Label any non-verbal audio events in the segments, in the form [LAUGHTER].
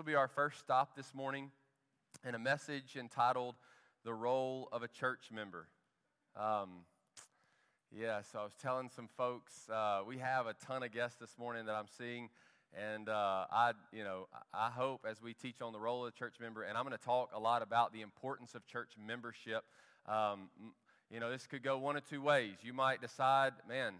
will be our first stop this morning in a message entitled The Role of a Church Member. Um, yeah, so I was telling some folks, uh, we have a ton of guests this morning that I'm seeing. And uh, I, you know, I hope as we teach on the role of the church member, and I'm going to talk a lot about the importance of church membership. Um, you know, this could go one of two ways. You might decide, man,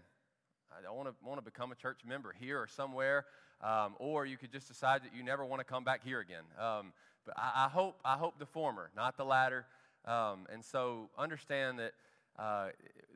I want to want to become a church member here or somewhere. Um, or you could just decide that you never want to come back here again. Um, but I, I, hope, I hope the former, not the latter. Um, and so understand that uh,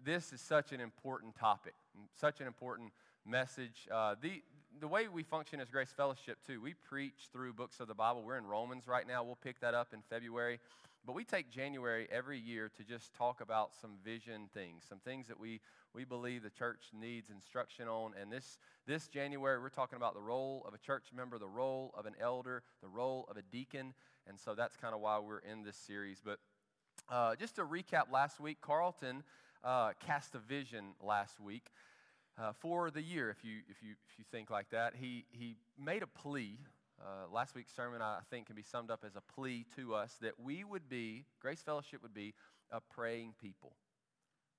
this is such an important topic, such an important message. Uh, the, the way we function as Grace Fellowship, too, we preach through books of the Bible. We're in Romans right now. We'll pick that up in February. But we take January every year to just talk about some vision things, some things that we, we believe the church needs instruction on. And this, this January, we're talking about the role of a church member, the role of an elder, the role of a deacon. And so that's kind of why we're in this series. But uh, just to recap last week, Carlton uh, cast a vision last week. Uh, for the year, if you, if, you, if you think like that, he, he made a plea uh, last week's sermon, I think, can be summed up as a plea to us that we would be, Grace Fellowship would be, a praying people.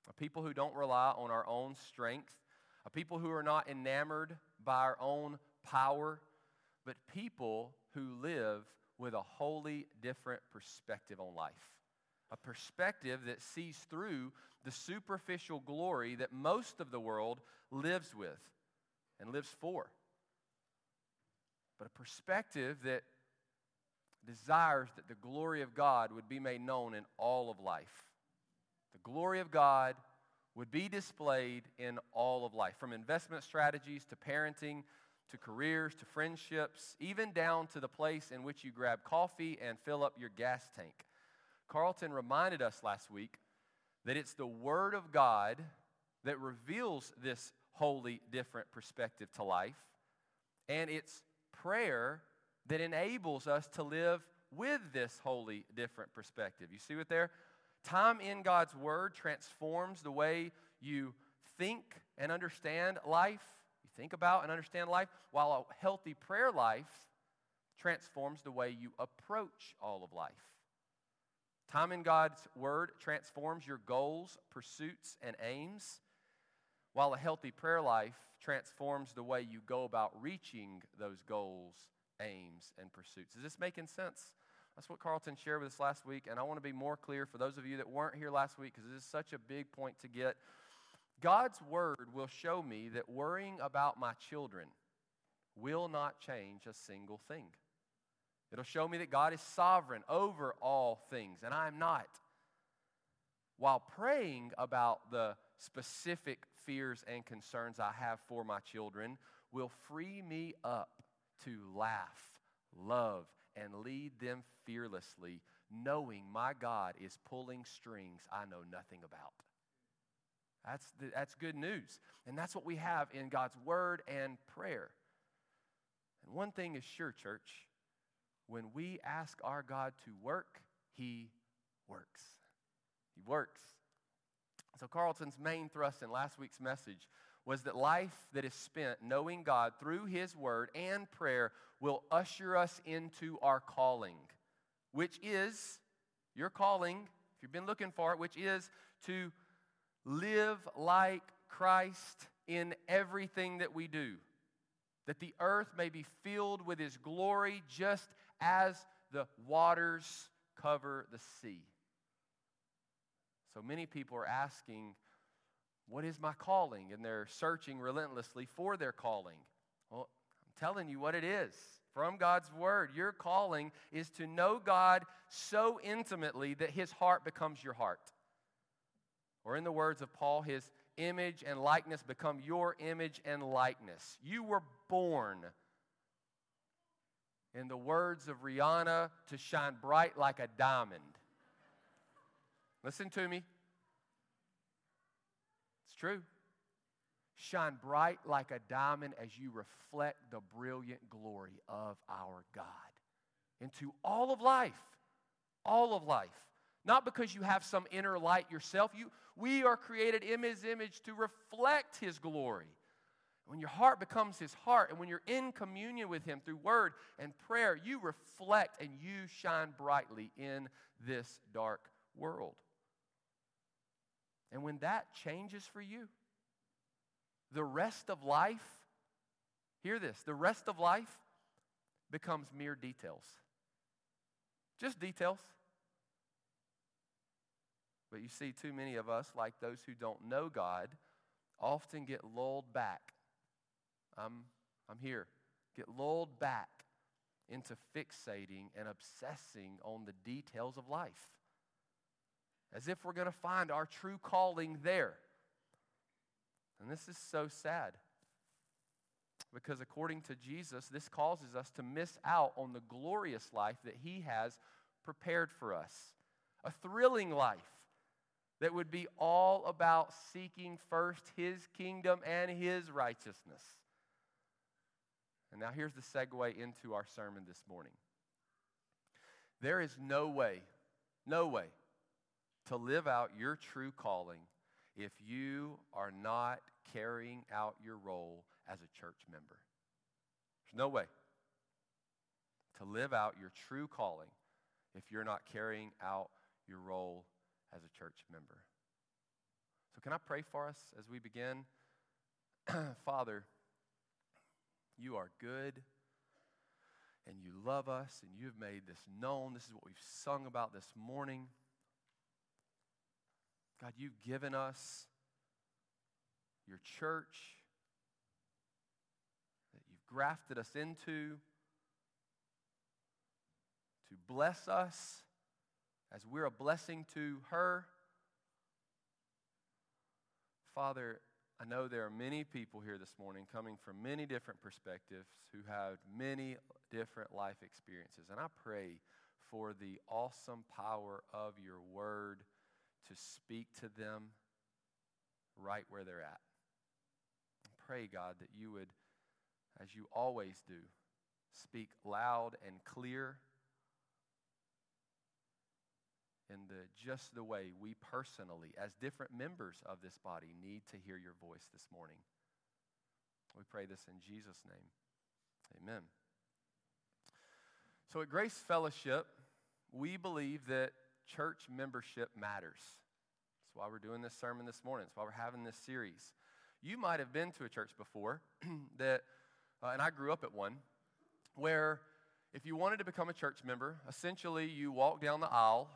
A people who don't rely on our own strength, a people who are not enamored by our own power, but people who live with a wholly different perspective on life. A perspective that sees through the superficial glory that most of the world lives with and lives for but a perspective that desires that the glory of God would be made known in all of life. The glory of God would be displayed in all of life, from investment strategies to parenting to careers to friendships, even down to the place in which you grab coffee and fill up your gas tank. Carlton reminded us last week that it's the Word of God that reveals this wholly different perspective to life, and it's prayer that enables us to live with this wholly different perspective. You see what there? Time in God's Word transforms the way you think and understand life. You think about and understand life, while a healthy prayer life transforms the way you approach all of life. Time in God's Word transforms your goals, pursuits, and aims, while a healthy prayer life transforms the way you go about reaching those goals, aims, and pursuits. Is this making sense? That's what Carlton shared with us last week, and I want to be more clear for those of you that weren't here last week because this is such a big point to get. God's word will show me that worrying about my children will not change a single thing. It'll show me that God is sovereign over all things, and I'm not. While praying about the specific fears and concerns I have for my children will free me up to laugh, love, and lead them fearlessly, knowing my God is pulling strings I know nothing about. That's, the, that's good news. And that's what we have in God's word and prayer. And one thing is sure, church when we ask our God to work, He works. He works. So, Carlton's main thrust in last week's message was that life that is spent knowing God through His Word and prayer will usher us into our calling, which is your calling, if you've been looking for it, which is to live like Christ in everything that we do, that the earth may be filled with His glory just as the waters cover the sea. So many people are asking, What is my calling? And they're searching relentlessly for their calling. Well, I'm telling you what it is from God's Word. Your calling is to know God so intimately that His heart becomes your heart. Or, in the words of Paul, His image and likeness become your image and likeness. You were born, in the words of Rihanna, to shine bright like a diamond. Listen to me. It's true. Shine bright like a diamond as you reflect the brilliant glory of our God into all of life. All of life. Not because you have some inner light yourself. You, we are created in His image to reflect His glory. When your heart becomes his heart, and when you're in communion with him through word and prayer, you reflect and you shine brightly in this dark world. And when that changes for you, the rest of life, hear this, the rest of life becomes mere details. Just details. But you see, too many of us, like those who don't know God, often get lulled back. I'm, I'm here. Get lulled back into fixating and obsessing on the details of life. As if we're going to find our true calling there. And this is so sad. Because according to Jesus, this causes us to miss out on the glorious life that He has prepared for us. A thrilling life that would be all about seeking first His kingdom and His righteousness. And now here's the segue into our sermon this morning. There is no way, no way to live out your true calling if you are not carrying out your role as a church member. There's no way to live out your true calling if you're not carrying out your role as a church member. So, can I pray for us as we begin? [CLEARS THROAT] Father, you are good and you love us and you have made this known. This is what we've sung about this morning. God, you've given us your church that you've grafted us into to bless us as we're a blessing to her. Father, I know there are many people here this morning coming from many different perspectives who have many different life experiences. And I pray for the awesome power of your word to speak to them right where they're at. Pray, God, that you would, as you always do, speak loud and clear in the just the way we personally, as different members of this body, need to hear your voice this morning. We pray this in Jesus' name. Amen. So at Grace Fellowship, we believe that church membership matters. That's why we're doing this sermon this morning. That's why we're having this series. You might have been to a church before [CLEARS THROAT] that, uh, and I grew up at one, where if you wanted to become a church member, essentially you walked down the aisle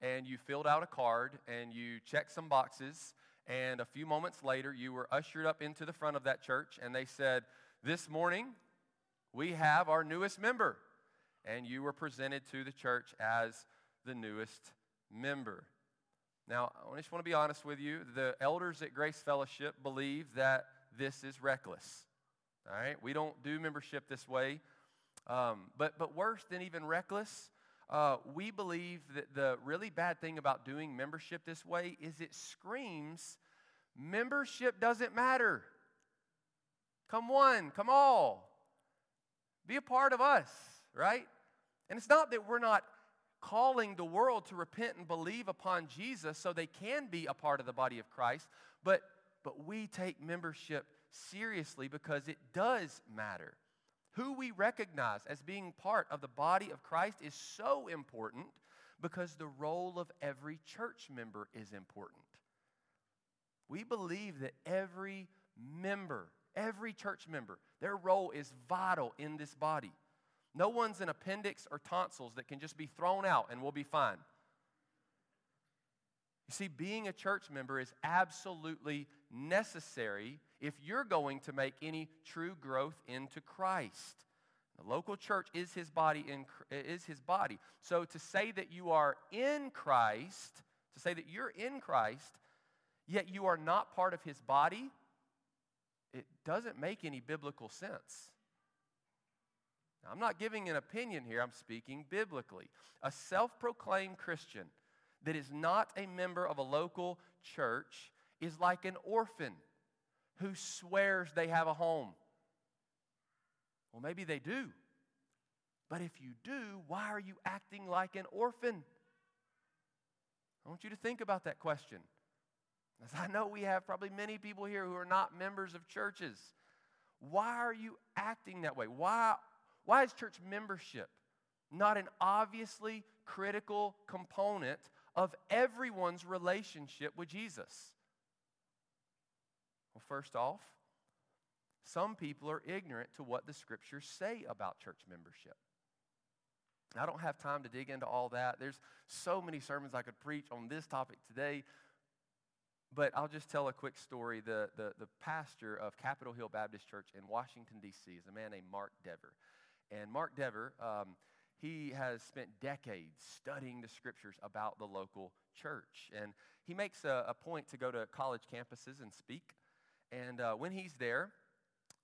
and you filled out a card and you checked some boxes. And a few moments later, you were ushered up into the front of that church, and they said, This morning, we have our newest member. And you were presented to the church as the newest member. Now, I just want to be honest with you. The elders at Grace Fellowship believe that this is reckless. All right? We don't do membership this way. Um, but, but worse than even reckless, uh, we believe that the really bad thing about doing membership this way is it screams membership doesn't matter. Come one, come all. Be a part of us, right? And it's not that we're not calling the world to repent and believe upon Jesus so they can be a part of the body of Christ, but, but we take membership seriously because it does matter. Who we recognize as being part of the body of Christ is so important because the role of every church member is important. We believe that every member, every church member, their role is vital in this body. No one's an appendix or tonsils that can just be thrown out and we'll be fine. You see, being a church member is absolutely necessary if you're going to make any true growth into Christ. The local church is his body in, is his body. So to say that you are in Christ, to say that you're in Christ, yet you are not part of his body, it doesn't make any biblical sense. Now, I'm not giving an opinion here, I'm speaking biblically. A self proclaimed Christian that is not a member of a local church is like an orphan who swears they have a home. Well, maybe they do. But if you do, why are you acting like an orphan? I want you to think about that question. As I know we have probably many people here who are not members of churches. Why are you acting that way? Why, why is church membership not an obviously critical component of everyone's relationship with Jesus? Well, first off, some people are ignorant to what the scriptures say about church membership. I don't have time to dig into all that. There's so many sermons I could preach on this topic today, but I'll just tell a quick story. The, the, the pastor of Capitol Hill Baptist Church in Washington, D.C., is a man named Mark Dever. And Mark Dever, um, he has spent decades studying the scriptures about the local church. And he makes a, a point to go to college campuses and speak. And uh, when he's there,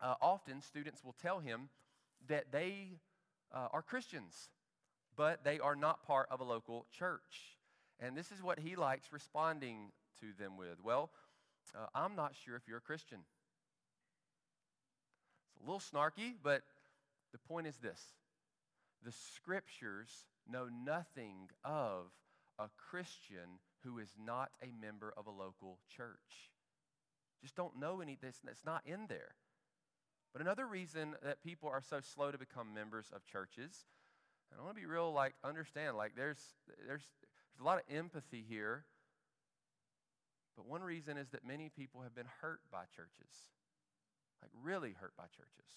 uh, often students will tell him that they uh, are Christians, but they are not part of a local church. And this is what he likes responding to them with Well, uh, I'm not sure if you're a Christian. It's a little snarky, but the point is this the scriptures know nothing of a Christian who is not a member of a local church. Just don't know any this that's not in there. But another reason that people are so slow to become members of churches, and I want to be real like understand like there's there's there's a lot of empathy here but one reason is that many people have been hurt by churches, like really hurt by churches.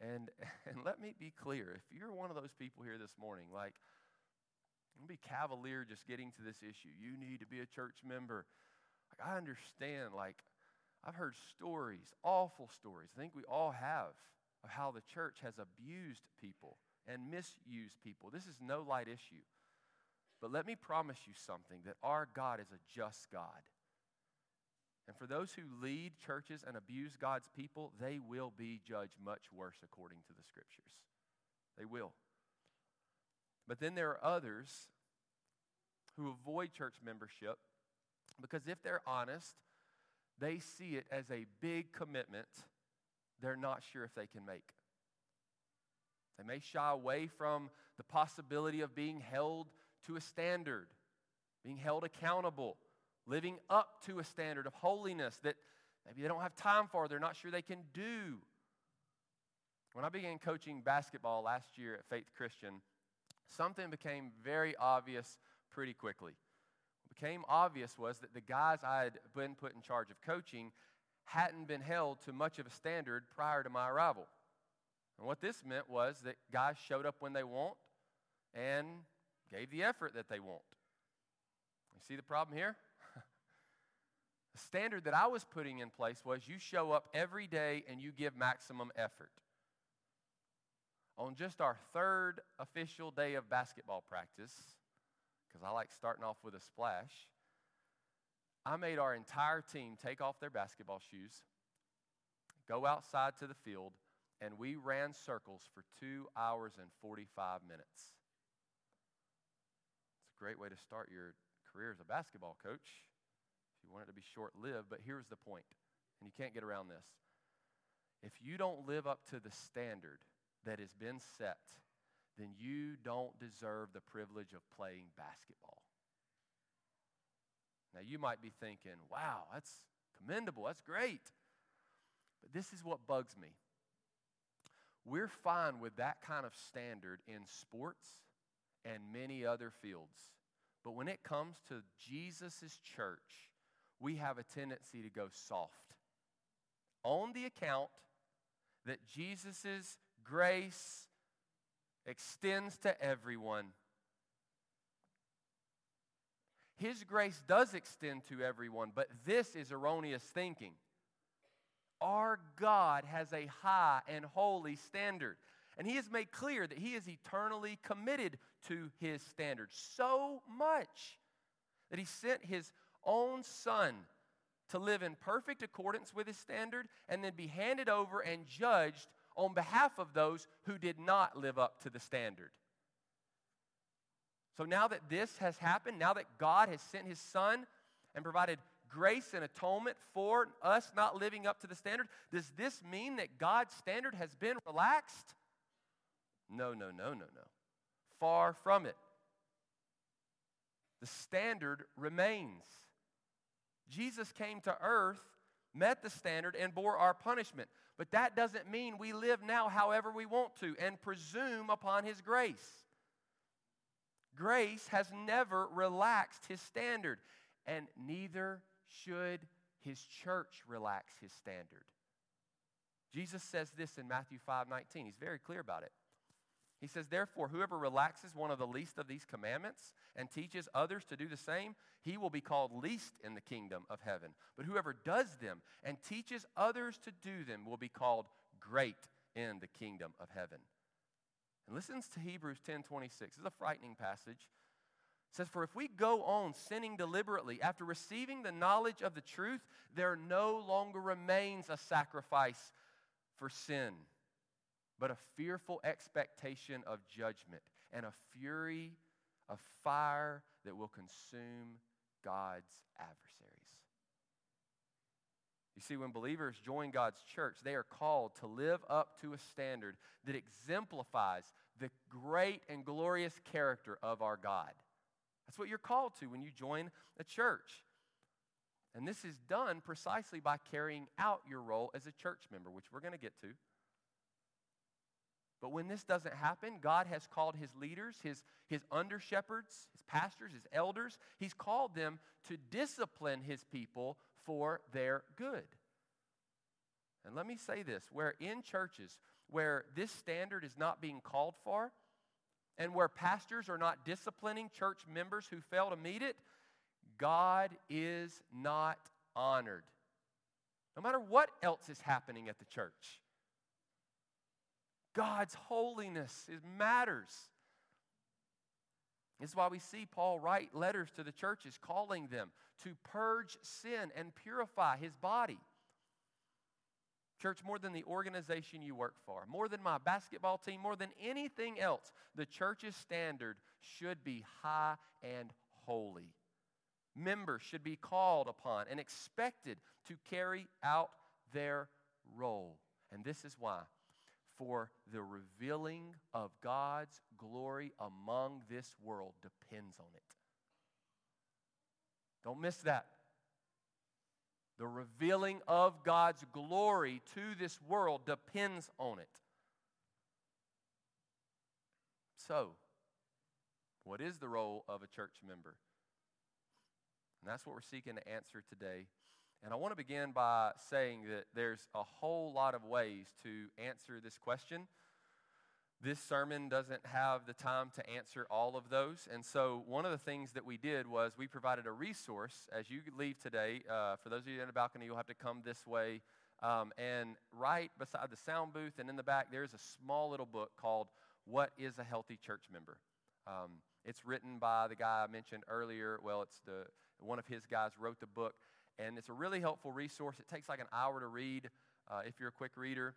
And, [LAUGHS] and let me be clear if you're one of those people here this morning, like, don't be cavalier just getting to this issue. You need to be a church member. Like, I understand, like, I've heard stories, awful stories. I think we all have, of how the church has abused people and misused people. This is no light issue. But let me promise you something that our God is a just God. And for those who lead churches and abuse God's people, they will be judged much worse according to the scriptures. They will. But then there are others who avoid church membership because if they're honest, they see it as a big commitment they're not sure if they can make. They may shy away from the possibility of being held to a standard, being held accountable, living up to a standard of holiness that maybe they don't have time for, they're not sure they can do. When I began coaching basketball last year at Faith Christian, something became very obvious pretty quickly. What became obvious was that the guys I had been put in charge of coaching hadn't been held to much of a standard prior to my arrival. And what this meant was that guys showed up when they want and gave the effort that they want. You see the problem here? The standard that I was putting in place was you show up every day and you give maximum effort. On just our third official day of basketball practice, because I like starting off with a splash, I made our entire team take off their basketball shoes, go outside to the field, and we ran circles for two hours and 45 minutes It's a great way to start your career as a basketball coach you want it to be short lived. But here's the point, and you can't get around this. If you don't live up to the standard that has been set, then you don't deserve the privilege of playing basketball. Now, you might be thinking, wow, that's commendable, that's great. But this is what bugs me. We're fine with that kind of standard in sports and many other fields. But when it comes to Jesus' church, we have a tendency to go soft. On the account that Jesus' grace extends to everyone. His grace does extend to everyone, but this is erroneous thinking. Our God has a high and holy standard. And he has made clear that he is eternally committed to his standard So much that he sent his own son to live in perfect accordance with his standard and then be handed over and judged on behalf of those who did not live up to the standard. So now that this has happened, now that God has sent his son and provided grace and atonement for us not living up to the standard, does this mean that God's standard has been relaxed? No, no, no, no, no. Far from it. The standard remains. Jesus came to earth, met the standard, and bore our punishment. But that doesn't mean we live now however we want to and presume upon His grace. Grace has never relaxed His standard, and neither should His church relax His standard. Jesus says this in Matthew 5 19. He's very clear about it. He says, Therefore, whoever relaxes one of the least of these commandments and teaches others to do the same, he will be called least in the kingdom of heaven. But whoever does them and teaches others to do them will be called great in the kingdom of heaven. And listens to Hebrews 10 26. This is a frightening passage. It says, For if we go on sinning deliberately after receiving the knowledge of the truth, there no longer remains a sacrifice for sin but a fearful expectation of judgment and a fury of fire that will consume God's adversaries. You see, when believers join God's church, they are called to live up to a standard that exemplifies the great and glorious character of our God. That's what you're called to when you join a church. And this is done precisely by carrying out your role as a church member, which we're going to get to. But when this doesn't happen, God has called his leaders, his, his under shepherds, his pastors, his elders, he's called them to discipline his people for their good. And let me say this where in churches where this standard is not being called for, and where pastors are not disciplining church members who fail to meet it, God is not honored. No matter what else is happening at the church. God's holiness. It matters. This is why we see Paul write letters to the churches calling them to purge sin and purify his body. Church, more than the organization you work for, more than my basketball team, more than anything else, the church's standard should be high and holy. Members should be called upon and expected to carry out their role. And this is why for the revealing of God's glory among this world depends on it. Don't miss that. The revealing of God's glory to this world depends on it. So, what is the role of a church member? And that's what we're seeking to answer today and I want to begin by saying that there's a whole lot of ways to answer this question. This sermon doesn't have the time to answer all of those. And so, one of the things that we did was we provided a resource. As you leave today, uh, for those of you in the balcony, you'll have to come this way. Um, and right beside the sound booth and in the back, there's a small little book called What is a Healthy Church Member? Um, it's written by the guy I mentioned earlier. Well, it's the one of his guys wrote the book and it's a really helpful resource. It takes like an hour to read uh, if you're a quick reader.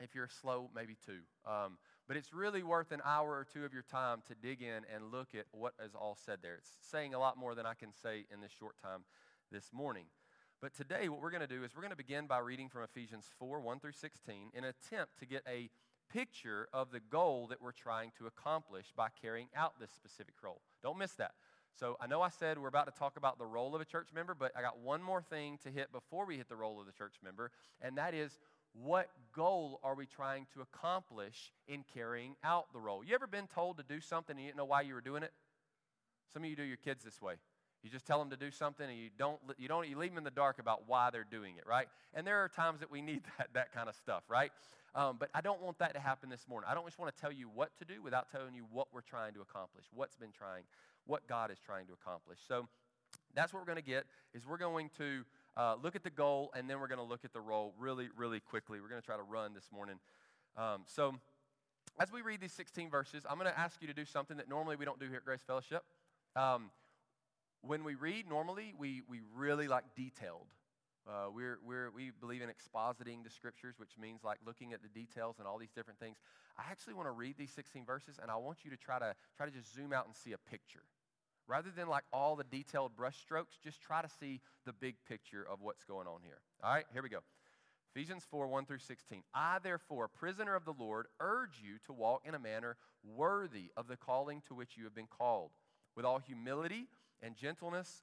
If you're slow, maybe two. Um, but it's really worth an hour or two of your time to dig in and look at what is all said there. It's saying a lot more than I can say in this short time this morning. But today, what we're going to do is we're going to begin by reading from Ephesians 4 1 through 16 in an attempt to get a picture of the goal that we're trying to accomplish by carrying out this specific role. Don't miss that. So I know I said we're about to talk about the role of a church member, but I got one more thing to hit before we hit the role of the church member, and that is what goal are we trying to accomplish in carrying out the role? You ever been told to do something and you didn't know why you were doing it? Some of you do your kids this way. You just tell them to do something and you don't, you don't, you leave them in the dark about why they're doing it, right? And there are times that we need [LAUGHS] that, that kind of stuff, right? Um, but I don't want that to happen this morning. I don't just want to tell you what to do without telling you what we're trying to accomplish, what's been trying what God is trying to accomplish. So that's what we're going to get is we're going to uh, look at the goal and then we're going to look at the role really, really quickly. We're going to try to run this morning. Um, so as we read these 16 verses, I'm going to ask you to do something that normally we don't do here at Grace Fellowship. Um, when we read, normally we, we really like detailed. Uh, we're, we're, we believe in expositing the scriptures, which means like looking at the details and all these different things. I actually want to read these 16 verses, and I want you to try to try to just zoom out and see a picture. Rather than like all the detailed brushstrokes, just try to see the big picture of what's going on here. All right, here we go. Ephesians 4 1 through 16. I, therefore, prisoner of the Lord, urge you to walk in a manner worthy of the calling to which you have been called, with all humility and gentleness,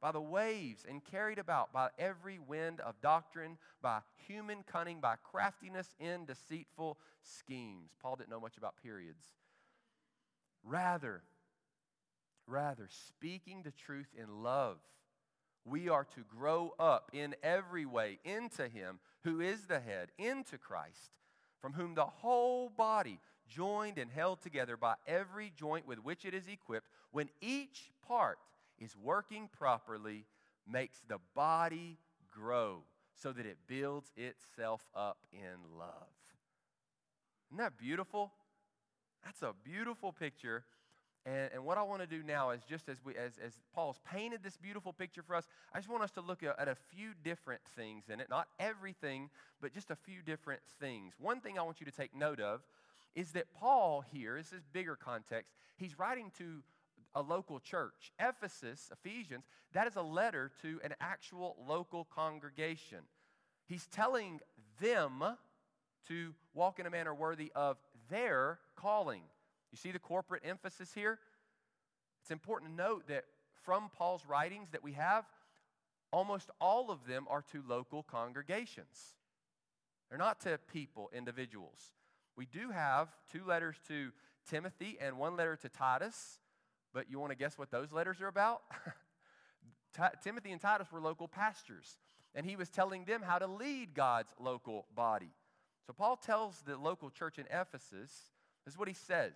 by the waves and carried about by every wind of doctrine, by human cunning, by craftiness in deceitful schemes. Paul didn't know much about periods. Rather, rather, speaking the truth in love, we are to grow up in every way into Him who is the head, into Christ, from whom the whole body, joined and held together by every joint with which it is equipped, when each part is working properly, makes the body grow so that it builds itself up in love. Isn't that beautiful? That's a beautiful picture. And, and what I want to do now is just as, we, as, as Paul's painted this beautiful picture for us, I just want us to look at, at a few different things in it. Not everything, but just a few different things. One thing I want you to take note of is that Paul here, this is bigger context, he's writing to a local church. Ephesus, Ephesians, that is a letter to an actual local congregation. He's telling them to walk in a manner worthy of their calling. You see the corporate emphasis here? It's important to note that from Paul's writings that we have, almost all of them are to local congregations. They're not to people, individuals. We do have two letters to Timothy and one letter to Titus, but you want to guess what those letters are about? [LAUGHS] Timothy and Titus were local pastors, and he was telling them how to lead God's local body. So Paul tells the local church in Ephesus, this is what he says.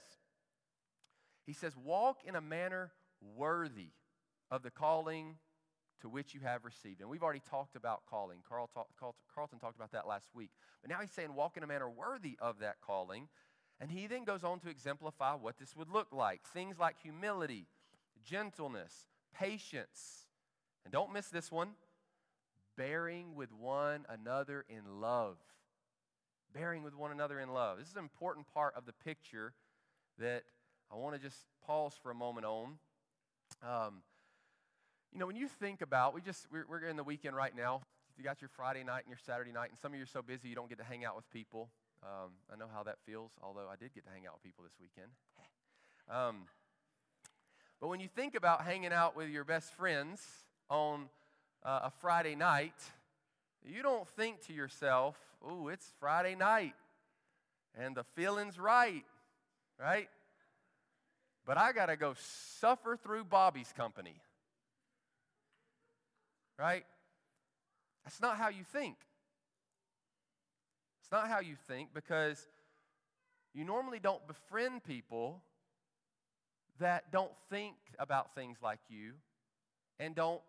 He says, Walk in a manner worthy of the calling to which you have received. And we've already talked about calling. Carl Carlton talked about that last week. But now he's saying, Walk in a manner worthy of that calling. And he then goes on to exemplify what this would look like things like humility, gentleness, patience. And don't miss this one bearing with one another in love. Bearing with one another in love. This is an important part of the picture that I want to just pause for a moment on. Um, you know, when you think about, we just, we're, we're in the weekend right now. You got your Friday night and your Saturday night, and some of you are so busy you don't get to hang out with people. Um, I know how that feels, although I did get to hang out with people this weekend. [LAUGHS] um, but when you think about hanging out with your best friends on uh, a Friday night, you don't think to yourself, oh, it's Friday night and the feeling's right, right? But I got to go suffer through Bobby's company, right? That's not how you think. It's not how you think because you normally don't befriend people that don't think about things like you and don't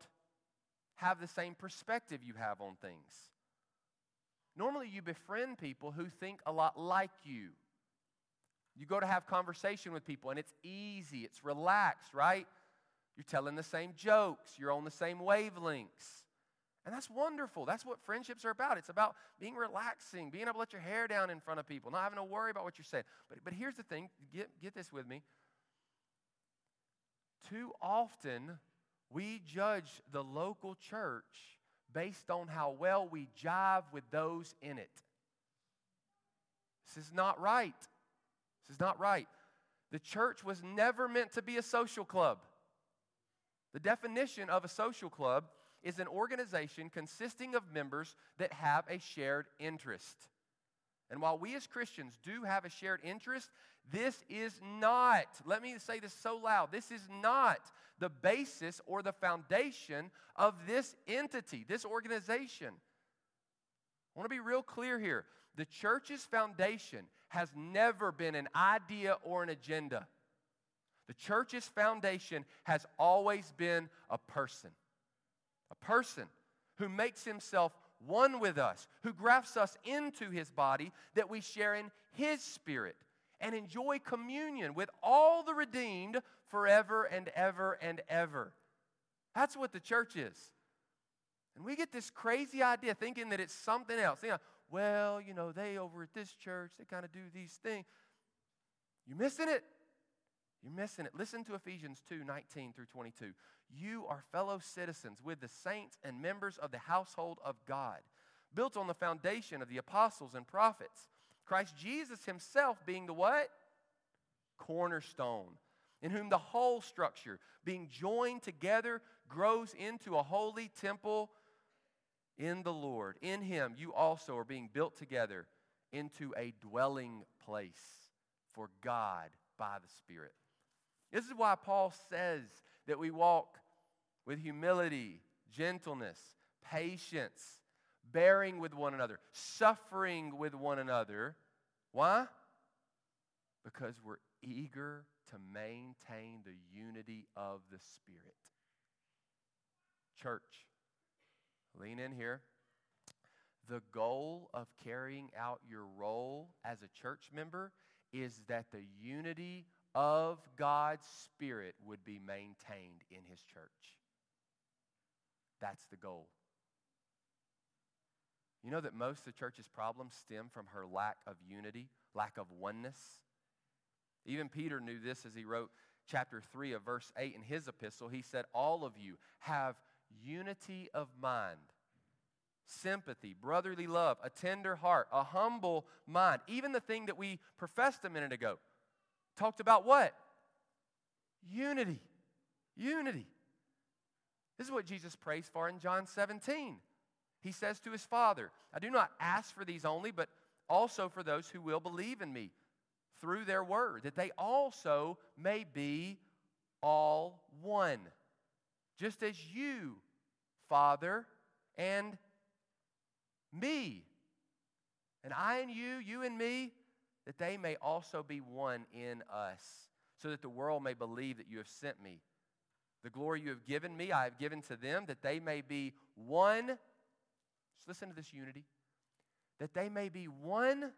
have the same perspective you have on things. Normally, you befriend people who think a lot like you. You go to have conversation with people and it's easy, it's relaxed, right? You're telling the same jokes, you're on the same wavelengths. And that's wonderful. That's what friendships are about. It's about being relaxing, being able to let your hair down in front of people, not having to worry about what you're saying. But, but here's the thing get, get this with me. Too often, we judge the local church based on how well we jive with those in it. This is not right. This is not right. The church was never meant to be a social club. The definition of a social club is an organization consisting of members that have a shared interest. And while we as Christians do have a shared interest, this is not, let me say this so loud, this is not the basis or the foundation of this entity, this organization. I want to be real clear here. The church's foundation has never been an idea or an agenda. The church's foundation has always been a person. Person who makes himself one with us, who grafts us into his body, that we share in his spirit and enjoy communion with all the redeemed forever and ever and ever. That's what the church is. And we get this crazy idea thinking that it's something else. You know, well, you know, they over at this church, they kind of do these things. You're missing it. You're missing it. Listen to Ephesians 2 19 through 22. You are fellow citizens with the saints and members of the household of God, built on the foundation of the apostles and prophets. Christ Jesus himself being the what? Cornerstone, in whom the whole structure, being joined together, grows into a holy temple in the Lord. In him, you also are being built together into a dwelling place for God by the Spirit. This is why Paul says that we walk with humility, gentleness, patience, bearing with one another, suffering with one another. Why? Because we're eager to maintain the unity of the Spirit. Church, lean in here. The goal of carrying out your role as a church member is that the unity of God's Spirit would be maintained in His church. That's the goal. You know that most of the church's problems stem from her lack of unity, lack of oneness? Even Peter knew this as he wrote chapter 3 of verse 8 in his epistle. He said, All of you have unity of mind, sympathy, brotherly love, a tender heart, a humble mind. Even the thing that we professed a minute ago talked about what? Unity. Unity. This is what Jesus prays for in John 17. He says to his Father, I do not ask for these only, but also for those who will believe in me through their word, that they also may be all one. Just as you, Father, and me, and I and you, you and me, that they may also be one in us, so that the world may believe that you have sent me. The glory you have given me, I have given to them, that they may be one. Just listen to this unity. That they may be one,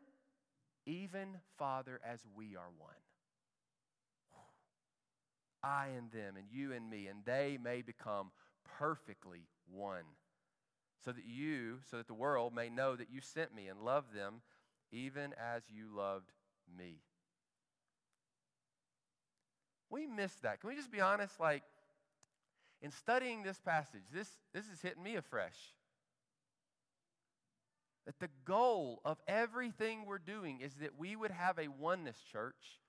even Father, as we are one. I and them, and you and me, and they may become perfectly one. So that you, so that the world may know that you sent me and love them even as you loved me. We miss that. Can we just be honest? Like, in studying this passage, this, this is hitting me afresh. That the goal of everything we're doing is that we would have a oneness, church.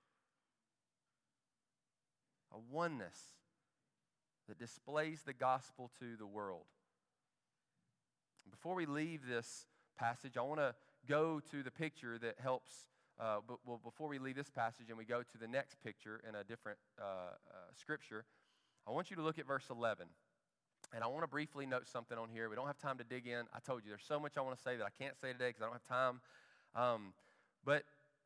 A oneness that displays the gospel to the world. Before we leave this passage, I want to go to the picture that helps. Uh, but, well, before we leave this passage and we go to the next picture in a different uh, uh, scripture, I want you to look at verse 11. And I want to briefly note something on here. We don't have time to dig in. I told you there's so much I want to say that I can't say today because I don't have time. Um, but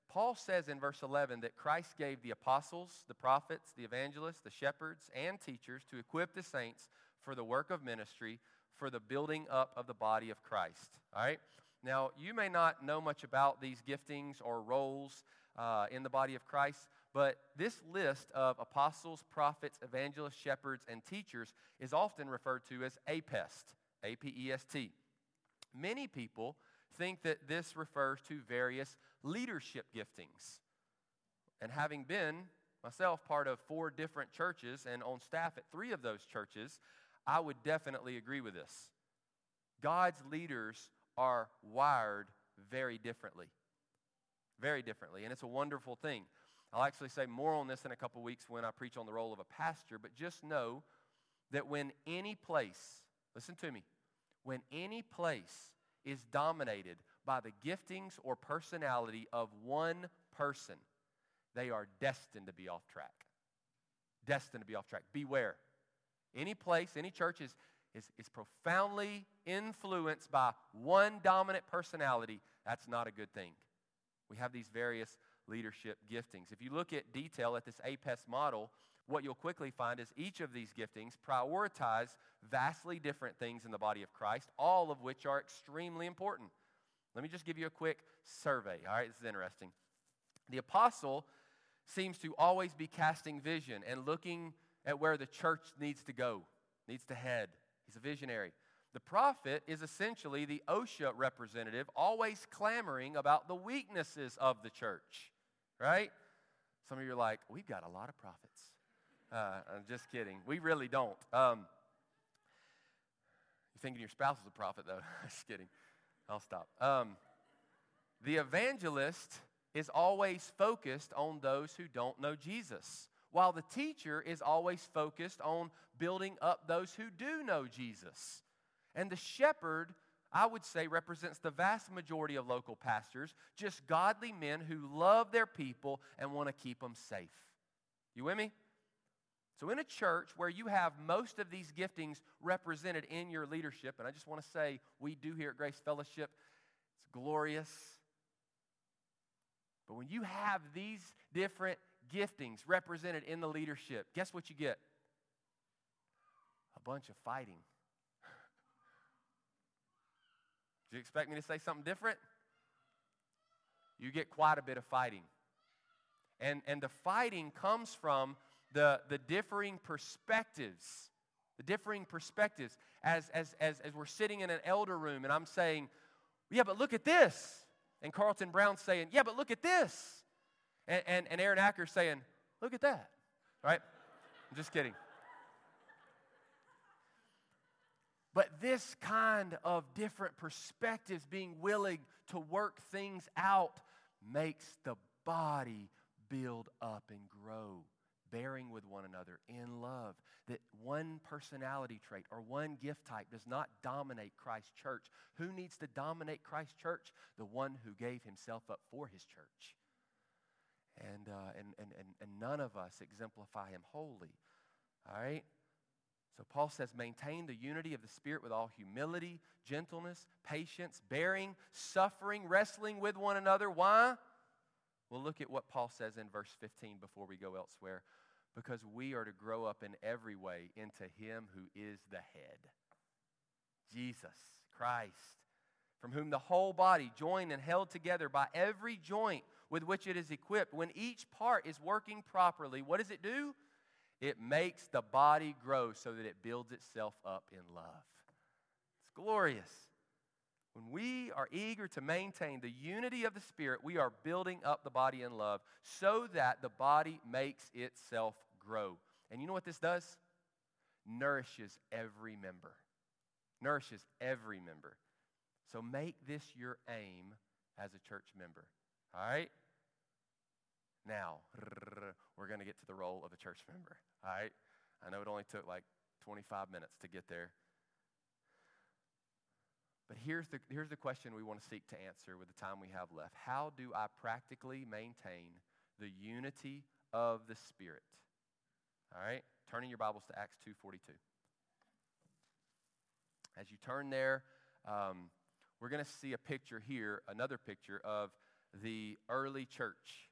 Paul says in verse 11 that Christ gave the apostles, the prophets, the evangelists, the shepherds, and teachers to equip the saints for the work of ministry, for the building up of the body of Christ. All right? Now, you may not know much about these giftings or roles uh, in the body of Christ, but this list of apostles, prophets, evangelists, shepherds, and teachers is often referred to as APEST, A P E S T. Many people think that this refers to various leadership giftings. And having been myself part of four different churches and on staff at three of those churches, I would definitely agree with this. God's leaders are wired very differently. Very differently. And it's a wonderful thing. I'll actually say more on this in a couple weeks when I preach on the role of a pastor, but just know that when any place listen to me, when any place is dominated by the giftings or personality of one person, they are destined to be off track. Destined to be off track. Beware. Any place, any church is, is, is profoundly influenced by one dominant personality. That's not a good thing. We have these various leadership giftings. If you look at detail at this APEST model, what you'll quickly find is each of these giftings prioritize vastly different things in the body of Christ, all of which are extremely important. Let me just give you a quick survey. All right, this is interesting. The apostle seems to always be casting vision and looking at where the church needs to go, needs to head. He's a visionary. The prophet is essentially the OSHA representative, always clamoring about the weaknesses of the church, right? Some of you are like, we've got a lot of prophets. Uh, I'm just kidding. We really don't. Um, you're thinking your spouse is a prophet, though. [LAUGHS] just kidding. I'll stop. Um, the evangelist is always focused on those who don't know Jesus, while the teacher is always focused on building up those who do know Jesus. And the shepherd, I would say, represents the vast majority of local pastors, just godly men who love their people and want to keep them safe. You with me? So, in a church where you have most of these giftings represented in your leadership, and I just want to say we do here at Grace Fellowship, it's glorious. But when you have these different giftings represented in the leadership, guess what you get? A bunch of fighting. [LAUGHS] Do you expect me to say something different? You get quite a bit of fighting. And, and the fighting comes from the, the differing perspectives. The differing perspectives. As, as, as, as we're sitting in an elder room and I'm saying, yeah, but look at this. And Carlton Brown saying, yeah, but look at this. And, and, and Aaron Acker saying, look at that. Right? I'm just kidding. But this kind of different perspectives, being willing to work things out, makes the body build up and grow bearing with one another in love. That one personality trait or one gift type does not dominate Christ's church. Who needs to dominate Christ's church? The one who gave himself up for his church. And, uh, and, and, and, and none of us exemplify him wholly. All right? So Paul says, maintain the unity of the Spirit with all humility, gentleness, patience, bearing, suffering, wrestling with one another. Why? Well, look at what Paul says in verse 15 before we go elsewhere because we are to grow up in every way into Him who is the head Jesus, Christ, from whom the whole body, joined and held together by every joint with which it is equipped, when each part is working properly, what does it do? It makes the body grow so that it builds itself up in love. It's glorious. When we are eager to maintain the unity of the Spirit, we are building up the body in love so that the body makes itself grow. And you know what this does? Nourishes every member. Nourishes every member. So make this your aim as a church member. All right? Now, [LAUGHS] we're going to get to the role of a church member. All right? I know it only took like 25 minutes to get there. But here's the, here's the question we want to seek to answer with the time we have left. How do I practically maintain the unity of the Spirit? All right? Turning your Bibles to Acts 2.42. As you turn there, um, we're going to see a picture here, another picture of the early church.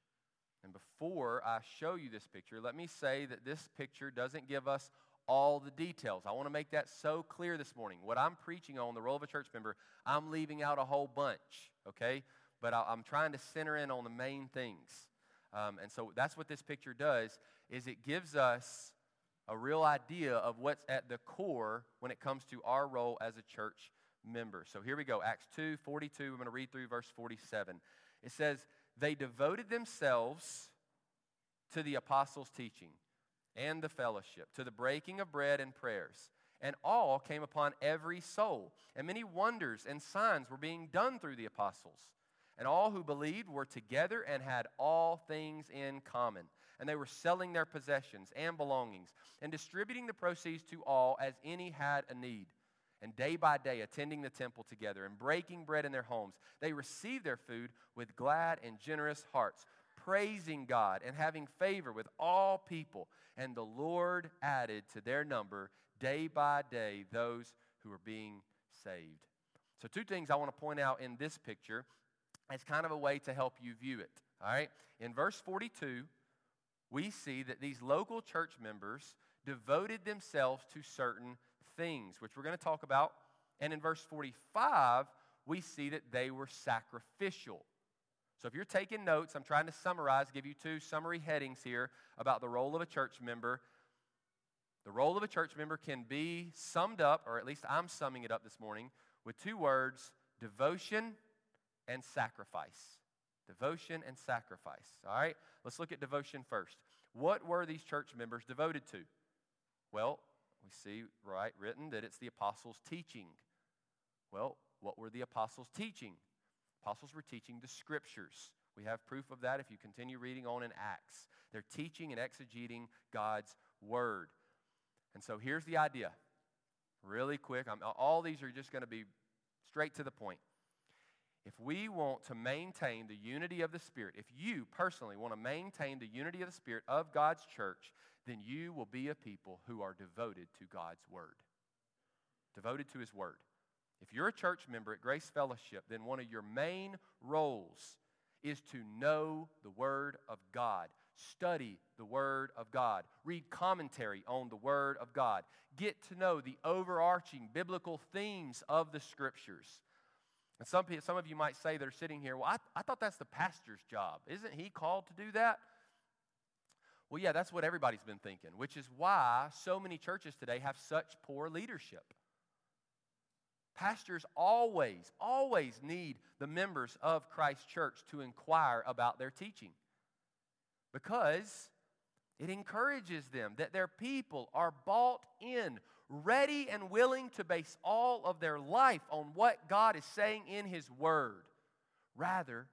And before I show you this picture, let me say that this picture doesn't give us all the details. I want to make that so clear this morning. What I'm preaching on, the role of a church member, I'm leaving out a whole bunch, okay? But I, am trying to center in on the main things. Um, and so that's what this picture does, is it gives us a real idea of what's at the core when it comes to our role as a church member. So here we go, Acts 2, 42. We're going to read through verse 47. It says, They devoted themselves to the apostles' teaching and the fellowship, to the breaking of bread and prayers. And all came upon every soul. And many wonders and signs were being done through the apostles. And all who believed were together and had all things in common. And they were selling their possessions and belongings and distributing the proceeds to all as any had a need. And day by day attending the temple together and breaking bread in their homes, they received their food with glad and generous hearts, praising God and having favor with all people. And the Lord added to their number day by day those who were being saved. So, two things I want to point out in this picture as kind of a way to help you view it. All right? In verse 42, we see that these local church members devoted themselves to certain things, which we're going to talk about. And in verse 45, we see that they were sacrificial. So if you're taking notes, I'm trying to summarize, give you two summary headings here about the role of a church member. The role of a church member can be summed up, or at least I'm summing it up this morning, with two words devotion and sacrifice. Devotion and sacrifice. All right? Let's look at devotion first. What were these church members devoted to? Well, we see right written that it's the apostles' teaching. Well, what were the apostles teaching? Apostles were teaching the scriptures. We have proof of that if you continue reading on in Acts. They're teaching and exegeting God's word. And so here's the idea. Really quick, I'm, all these are just going to be straight to the point. If we want to maintain the unity of the Spirit, if you personally want to maintain the unity of the Spirit of God's church, then you will be a people who are devoted to God's Word. Devoted to His Word. If you're a church member at Grace Fellowship, then one of your main roles is to know the Word of God. Study the Word of God. Read commentary on the Word of God. Get to know the overarching biblical themes of the Scriptures. And some, some of you might say that are sitting here, well, I, I thought that's the pastor's job. Isn't he called to do that? Well, yeah, that's what everybody's been thinking, which is why so many churches today have such poor leadership. Pastors always, always need the members of Christ's church to inquire about their teaching because it encourages them that their people are bought in, ready and willing to base all of their life on what God is saying in His Word, rather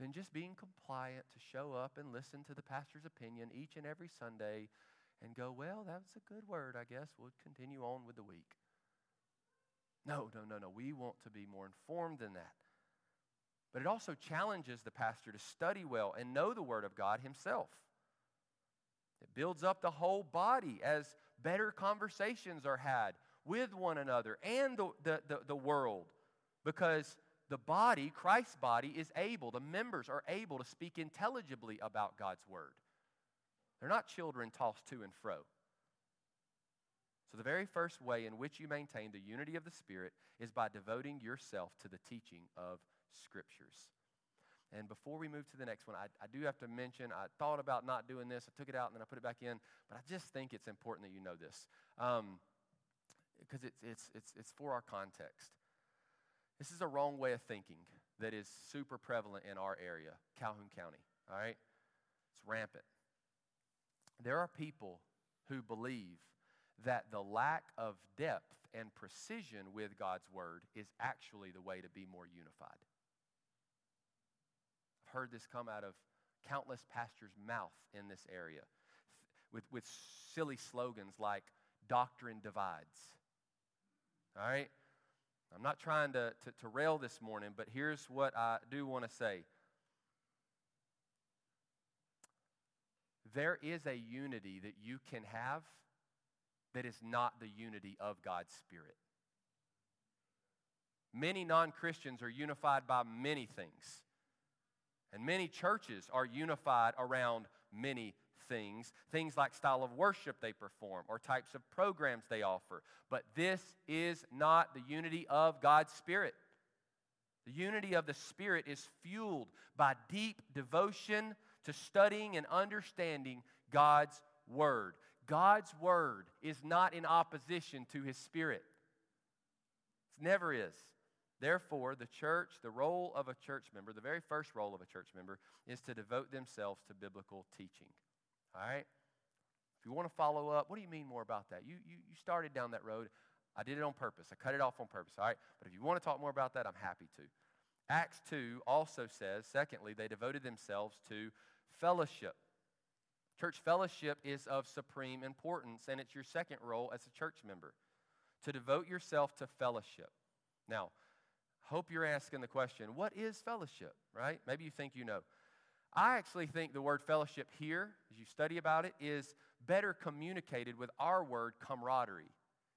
than just being compliant to show up and listen to the pastor's opinion each and every Sunday and go, well, that's a good word, I guess. We'll continue on with the week. No, no, no, no. We want to be more informed than that. But it also challenges the pastor to study well and know the Word of God himself. It builds up the whole body as better conversations are had with one another and the, the, the, the world because the body, Christ's body, is able, the members are able to speak intelligibly about God's word. They're not children tossed to and fro. So, the very first way in which you maintain the unity of the Spirit is by devoting yourself to the teaching of Scriptures. And before we move to the next one, I, I, do have to mention I thought about not doing this. I took it out and then I put it back in, but I just think it's important that you know this because um, it's, it's, it's, it's for our context. This is a wrong way of thinking that is super prevalent in our area, Calhoun County, all right? It's rampant. There are people who believe that the lack of depth and precision with God's word is actually the way to be more unified I've heard this come out of countless pastors' mouth in this area with, with silly slogans like doctrine divides. All right? I'm not trying to, to, to rail this morning, but here's what I do want to say. There is a unity that you can have that is not the unity of God's Spirit. Many non Christians are unified by many things. And many churches are unified around many things, things like style of worship they perform or types of programs they offer. But this is not the unity of God's Spirit. The unity of the Spirit is fueled by deep devotion to studying and understanding God's Word. God's Word is not in opposition to His Spirit. It never is. Therefore, the church, the role of a church member, the very first role of a church member is to devote themselves to biblical teaching. All right? If you want to follow up, what do you mean more about that? You, you, you started down that road. I did it on purpose. I cut it off on purpose. All right? But if you want to talk more about that, I'm happy to. Acts 2 also says, secondly, they devoted themselves to fellowship. Church fellowship is of supreme importance, and it's your second role as a church member. to devote yourself to fellowship. Now, hope you're asking the question what is fellowship, right? Maybe you think you know. I actually think the word fellowship here, as you study about it, is better communicated with our word camaraderie.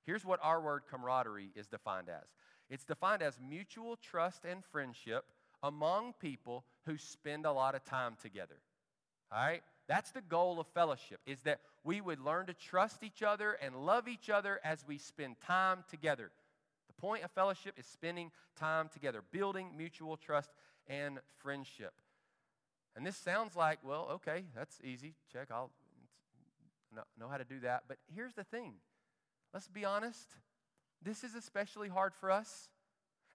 Here's what our word camaraderie is defined as it's defined as mutual trust and friendship among people who spend a lot of time together. All right? That's the goal of fellowship is that we would learn to trust each other and love each other as we spend time together. The point of fellowship is spending time together, building mutual trust and friendship. And this sounds like, well, okay, that's easy. Check, I'll know how to do that. But here's the thing let's be honest. This is especially hard for us.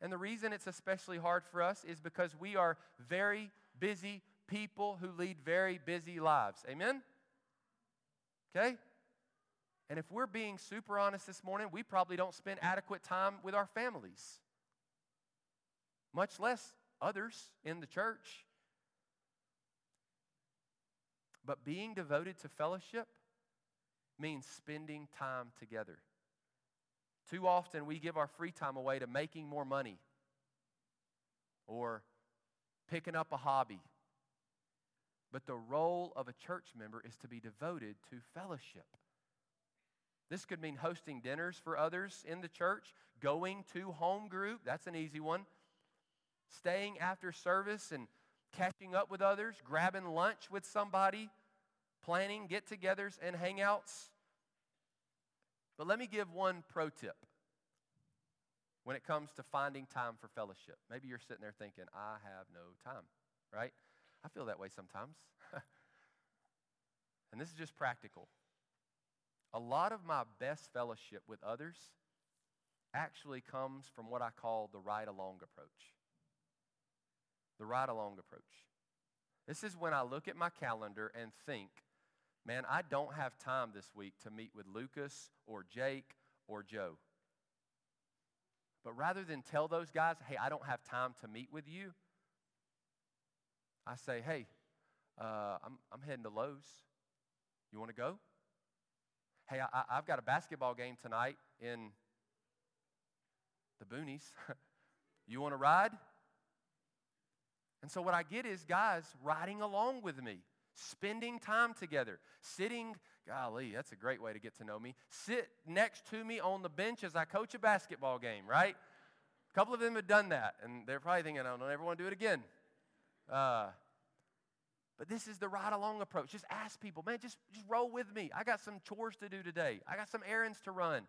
And the reason it's especially hard for us is because we are very busy people who lead very busy lives. Amen? Okay? And if we're being super honest this morning, we probably don't spend adequate time with our families, much less others in the church. But being devoted to fellowship means spending time together. Too often we give our free time away to making more money or picking up a hobby but the role of a church member is to be devoted to fellowship. This could mean hosting dinners for others in the church, going to home group, that's an easy one, staying after service and catching up with others, grabbing lunch with somebody, planning get togethers and hangouts. But let me give one pro tip when it comes to finding time for fellowship. Maybe you're sitting there thinking, I have no time, right? I feel that way sometimes. [LAUGHS] and this is just practical. A lot of my best fellowship with others actually comes from what I call the ride along approach. The ride along approach. This is when I look at my calendar and think, man, I don't have time this week to meet with Lucas or Jake or Joe. But rather than tell those guys, hey, I don't have time to meet with you, I say, hey, uh, I'm, I'm heading to Lowe's. You want to go? Hey, I, I've got a basketball game tonight in the boonies. [LAUGHS] you want to ride? And so what I get is guys riding along with me, spending time together, sitting, golly, that's a great way to get to know me. Sit next to me on the bench as I coach a basketball game, right? A couple of them have done that, and they're probably thinking, I don't ever want to do it again. Uh, but this is the ride along approach. Just ask people, man, just, just roll with me. I got some chores to do today, I got some errands to run.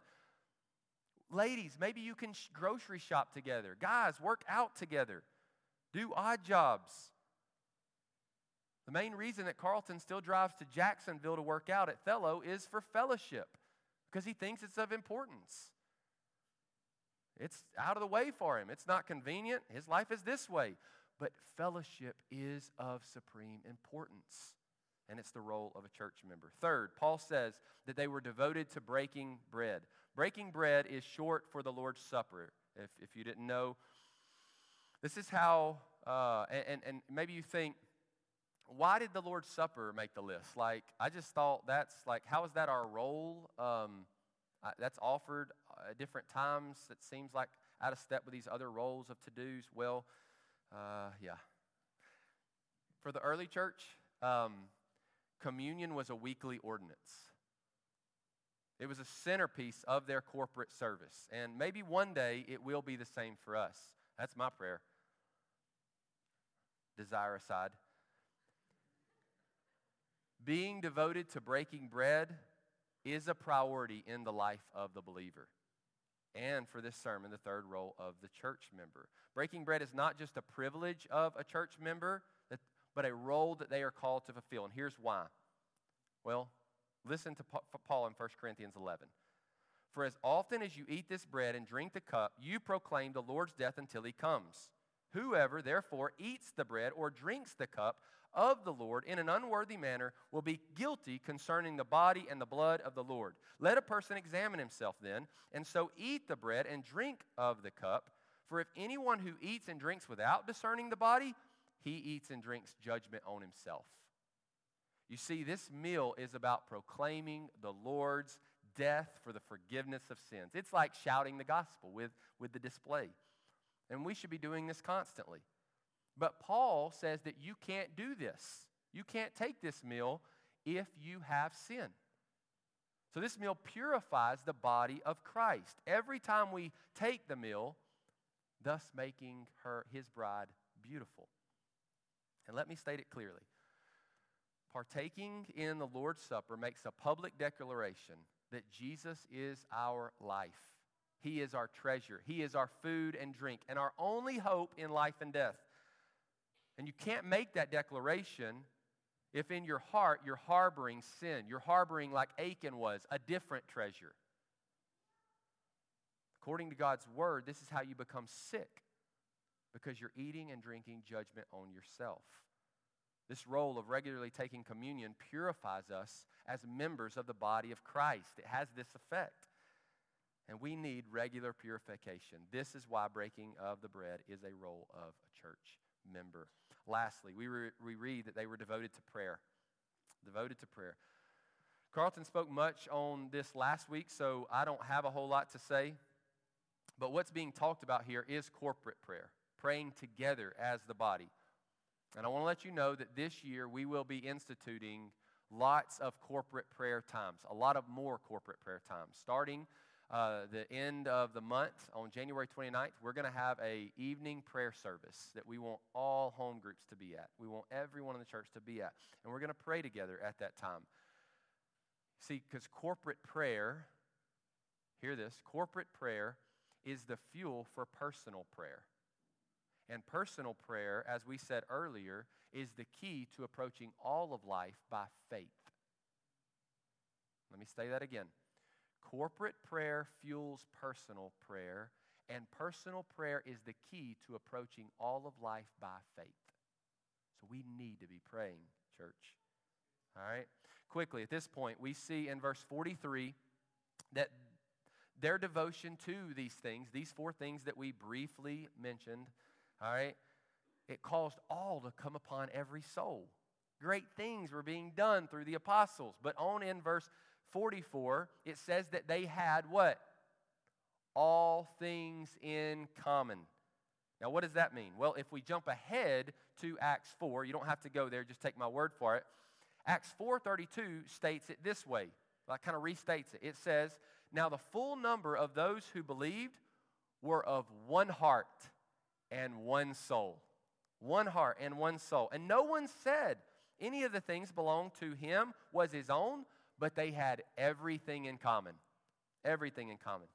Ladies, maybe you can sh- grocery shop together. Guys, work out together. Do odd jobs. The main reason that Carlton still drives to Jacksonville to work out at Fellow is for fellowship because he thinks it's of importance. It's out of the way for him. It's not convenient. His life is this way but fellowship is of supreme importance. And it's the role of a church member. Third, Paul says that they were devoted to breaking bread. Breaking bread is short for the Lord's Supper. If, if you didn't know, this is how, uh, and, and maybe you think, why did the Lord's Supper make the list? Like, I just thought that's like, how is that our role? Um, that's offered at different times. It seems like out of step with these other roles of to dos. Well, uh, yeah. For the early church, um, communion was a weekly ordinance. It was a centerpiece of their corporate service. And maybe one day it will be the same for us. That's my prayer. Desire aside. Being devoted to breaking bread is a priority in the life of the believer and for this sermon, the third role of the church member. Breaking bread is not just a privilege of a church member, but a role that they are called to fulfill. And here's why. Well, listen to Paul in 1 Corinthians 11. For as often as you eat this bread and drink the cup, you proclaim the Lord's death until he comes. Whoever, therefore, eats the bread or drinks the cup of the Lord in an unworthy manner will be guilty concerning the body and the blood of the Lord. Let a person examine himself then, and so eat the bread and drink of the cup. For if anyone who eats and drinks without discerning the body, he eats and drinks judgment on himself. You see, this meal is about proclaiming the Lord's death for the forgiveness of sins. It's like shouting the gospel with, with the display. And we should be doing this constantly. But Paul says that you can't do this. You can't take this meal if you have sin. So, this meal purifies the body of Christ. Every time we take the meal, thus making her, his bride, beautiful. And let me state it clearly partaking in the Lord's Supper makes a public declaration that Jesus is our life. He is our treasure. He is our food and drink, and our only hope in life and death. And you can't make that declaration if in your heart you're harboring sin. You're harboring, like Achan was, a different treasure. According to God's word, this is how you become sick because you're eating and drinking judgment on yourself. This role of regularly taking communion purifies us as members of the body of Christ. It has this effect. And we need regular purification. This is why breaking of the bread is a role of a church member. Lastly, we, re- we read that they were devoted to prayer. Devoted to prayer. Carlton spoke much on this last week, so I don't have a whole lot to say. But what's being talked about here is corporate prayer, praying together as the body. And I want to let you know that this year we will be instituting lots of corporate prayer times, a lot of more corporate prayer times. Starting uh, the end of the month on January 29th, we're going to have a evening prayer service that we want all home groups to be at. We want everyone in the church to be at. And we're going to pray together at that time. See, because corporate prayer, hear this, corporate prayer is the fuel for personal prayer. And personal prayer, as we said earlier, is the key to approaching all of life by faith. Let me say that again. Corporate prayer fuels personal prayer, and personal prayer is the key to approaching all of life by faith. So we need to be praying, church. All right? Quickly, at this point, we see in verse 43 that their devotion to these things, these four things that we briefly mentioned, all right, it caused all to come upon every soul. Great things were being done through the apostles. But on in verse 44, it says that they had what? All things in common. Now, what does that mean? Well, if we jump ahead to Acts 4, you don't have to go there, just take my word for it. Acts 4:32 states it this way. That kind of restates it. It says, "Now the full number of those who believed were of one heart and one soul. One heart and one soul. And no one said any of the things belonged to him was his own, but they had everything in common. Everything in common.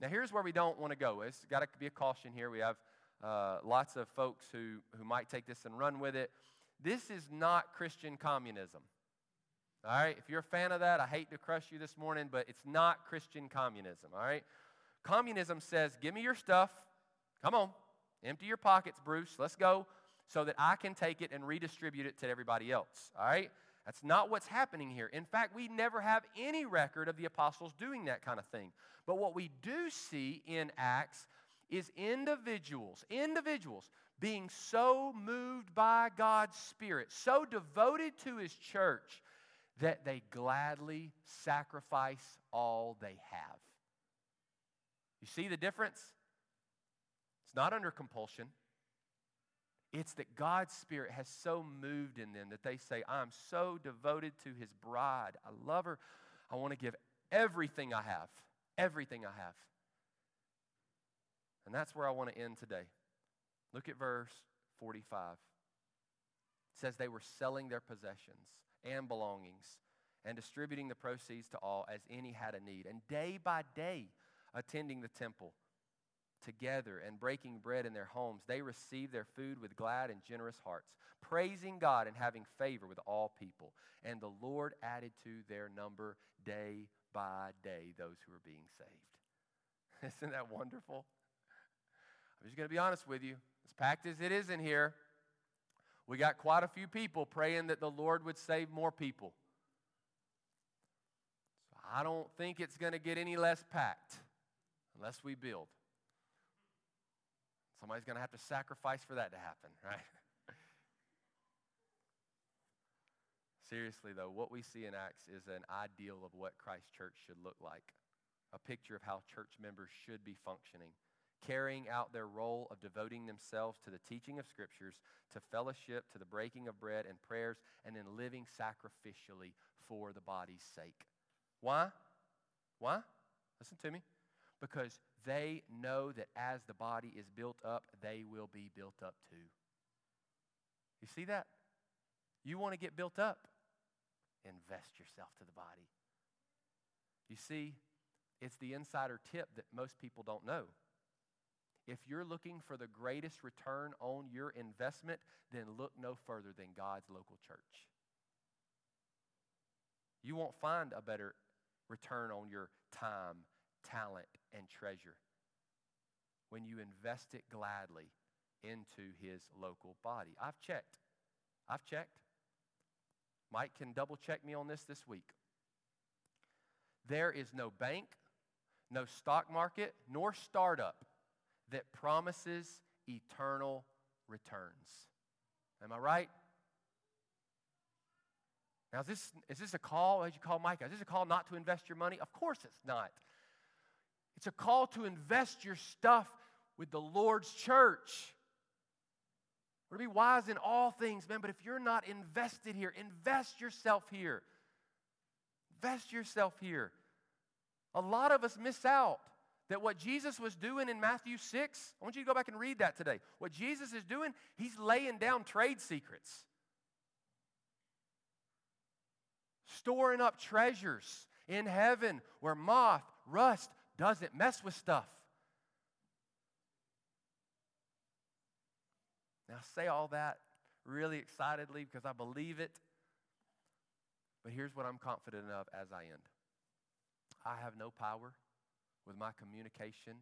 Now, here's where we don't want to go. It's got to be a caution here. We have uh, lots of folks who, who might take this and run with it. This is not Christian communism. All right? If you're a fan of that, I hate to crush you this morning, but it's not Christian communism. All right? Communism says, give me your stuff. Come on. Empty your pockets, Bruce. Let's go so that I can take it and redistribute it to everybody else. All right? That's not what's happening here. In fact, we never have any record of the apostles doing that kind of thing. But what we do see in Acts is individuals, individuals being so moved by God's Spirit, so devoted to His church, that they gladly sacrifice all they have. You see the difference? It's not under compulsion. It's that God's Spirit has so moved in them that they say, I'm so devoted to His bride. I love her. I want to give everything I have. Everything I have. And that's where I want to end today. Look at verse 45. It says they were selling their possessions and belongings and distributing the proceeds to all as any had a need. And day by day, attending the temple together and breaking bread in their homes, they received their food with glad and generous hearts, praising God and having favor with all people. And the Lord added to their number day by day those who were being saved. [LAUGHS] Isn't that wonderful? I'm just going to be honest with you. As packed as it is in here, we got quite a few people praying that the Lord would save more people. So I don't think it's going to get any less packed unless we build. Somebody's going to have to sacrifice for that to happen, [LAUGHS] right? Seriously, though, what we see in Acts is an ideal of what Christ Church should look like, a picture of how church members should be functioning, carrying out their role of devoting themselves to the teaching of Scriptures, to fellowship, to the breaking of bread and prayers, and then living sacrificially for the body's sake. Why? Why? Listen to me. Because they know that as the body is built up, they will be built up too. You see that? You want to get built up? Invest yourself to the body. You see, it's the insider tip that most people don't know. If you're looking for the greatest return on your investment, then look no further than God's local church. You won't find a better return on your time, talent, and treasure when you invest it gladly into his local body. I've checked. I've checked. Mike can double check me on this this week. There is no bank, no stock market, nor startup that promises eternal returns. Am I right? Now, is this, is this a call, as you call Micah, is this a call not to invest your money? Of course it's not. It's a call to invest your stuff with the Lord's church. We're to be wise in all things, man, but if you're not invested here, invest yourself here. Invest yourself here. A lot of us miss out that what Jesus was doing in Matthew 6, I want you to go back and read that today. What Jesus is doing, he's laying down trade secrets. storing up treasures in heaven where moth, rust doesn't mess with stuff. Now, I say all that really excitedly because I believe it. But here's what I'm confident of as I end I have no power with my communication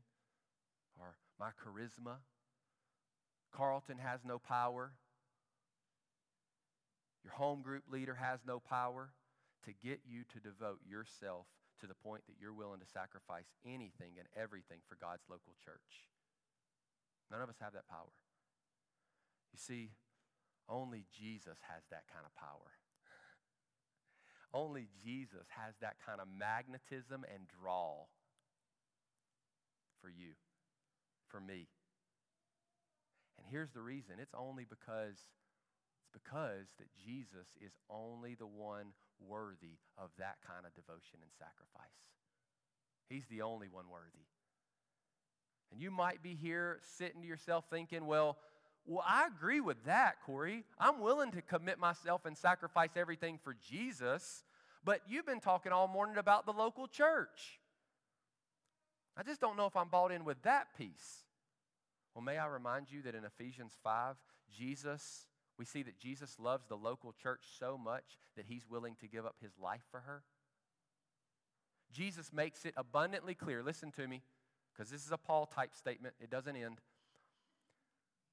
or my charisma. Carlton has no power. Your home group leader has no power to get you to devote yourself to the point that you're willing to sacrifice anything and everything for God's local church. None of us have that power. You see, only Jesus has that kind of power. [LAUGHS] only Jesus has that kind of magnetism and draw for you, for me. And here's the reason it's only because it's because that Jesus is only the one worthy of that kind of devotion and sacrifice. He's the only one worthy. And you might be here sitting to yourself thinking, well, well, I agree with that, Cory. I'm willing to commit myself and sacrifice everything for Jesus, but you've been talking all morning about the local church. I just don't know if I'm bought in with that piece. Well, may I remind you that in Ephesians 5, Jesus we see that Jesus loves the local church so much that he's willing to give up his life for her. Jesus makes it abundantly clear. Listen to me, because this is a Paul type statement, it doesn't end.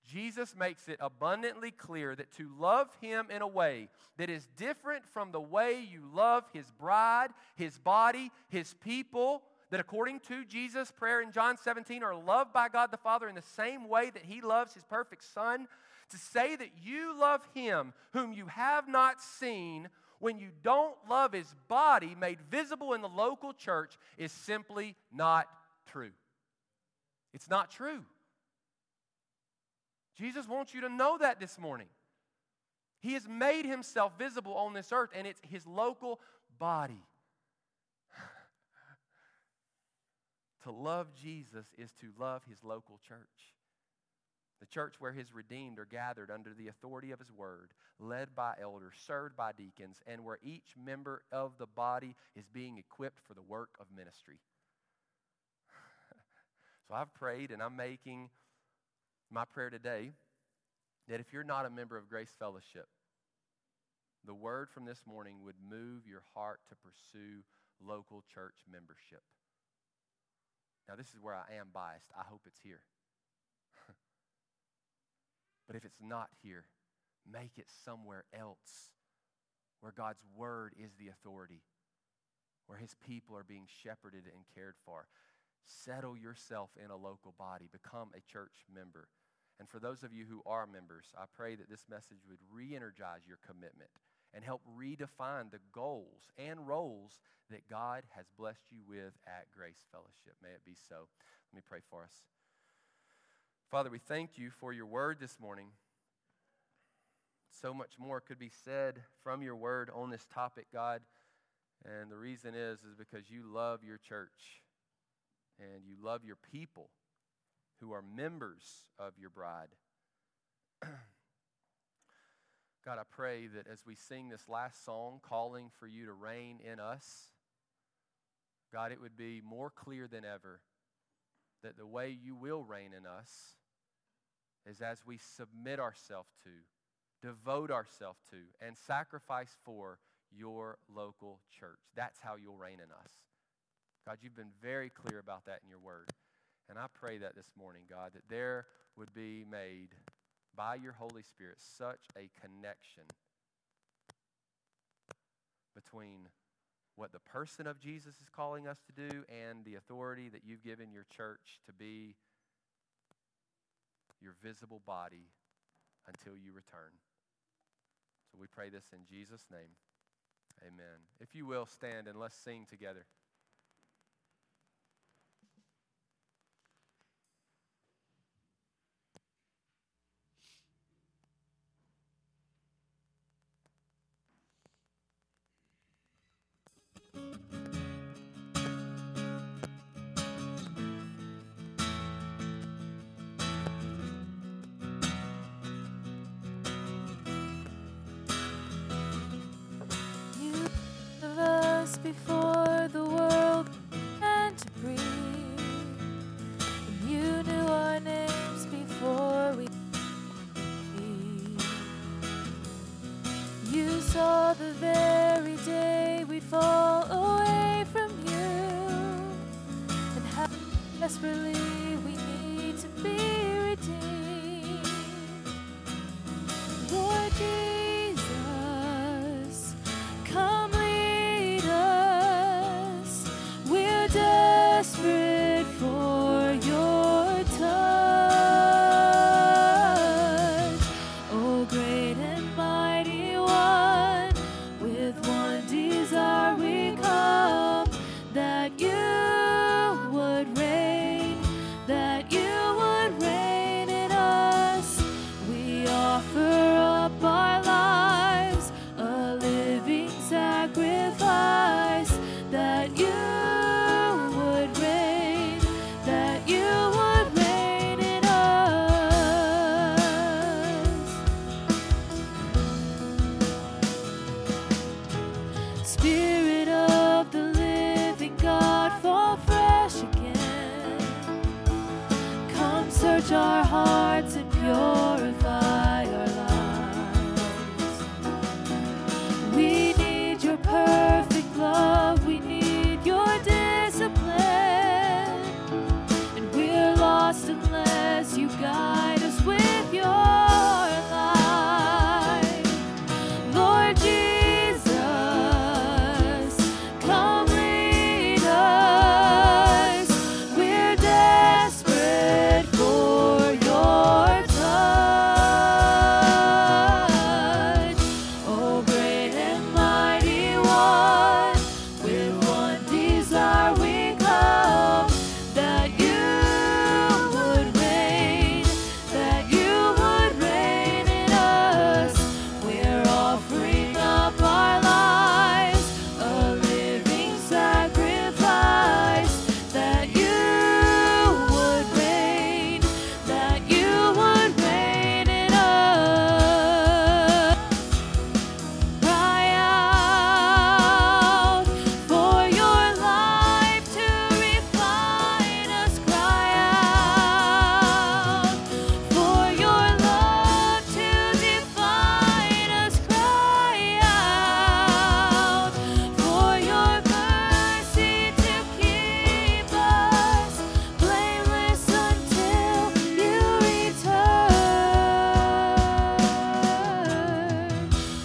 Jesus makes it abundantly clear that to love him in a way that is different from the way you love his bride, his body, his people, that according to Jesus' prayer in John 17 are loved by God the Father in the same way that he loves his perfect Son, to say that you love him whom you have not seen when you don't love his body made visible in the local church is simply not true. It's not true. Jesus wants you to know that this morning. He has made himself visible on this earth, and it's his local body. [SIGHS] to love Jesus is to love his local church church where his redeemed are gathered under the authority of his word, led by elders, served by deacons, and where each member of the body is being equipped for the work of ministry. [SIGHS] so I've prayed and I'm making my prayer today that if you're not a member of Grace Fellowship, the word from this morning would move your heart to pursue local church membership. Now, this is where I am biased. I hope it's here. But if it's not here, make it somewhere else where God's word is the authority, where his people are being shepherded and cared for. Settle yourself in a local body, become a church member. And for those of you who are members, I pray that this message would re energize your commitment and help redefine the goals and roles that God has blessed you with at Grace Fellowship. May it be so. Let me pray for us. Father, we thank you for your word this morning. So much more could be said from your word on this topic, God. And the reason is is because you love your church and you love your people who are members of your bride. [CLEARS THROAT] God, I pray that as we sing this last song, calling for you to reign in us, God, it would be more clear than ever that the way you will reign in us is as we submit ourselves to, devote ourselves to, and sacrifice for your local church. That's how you'll reign in us. God, you've been very clear about that in your word. And I pray that this morning, God, that there would be made by your Holy Spirit such a connection between what the person of Jesus is calling us to do and the authority that you've given your church to be your visible body until you return. So we pray this in Jesus' name. Amen. If you will, stand and let's sing together.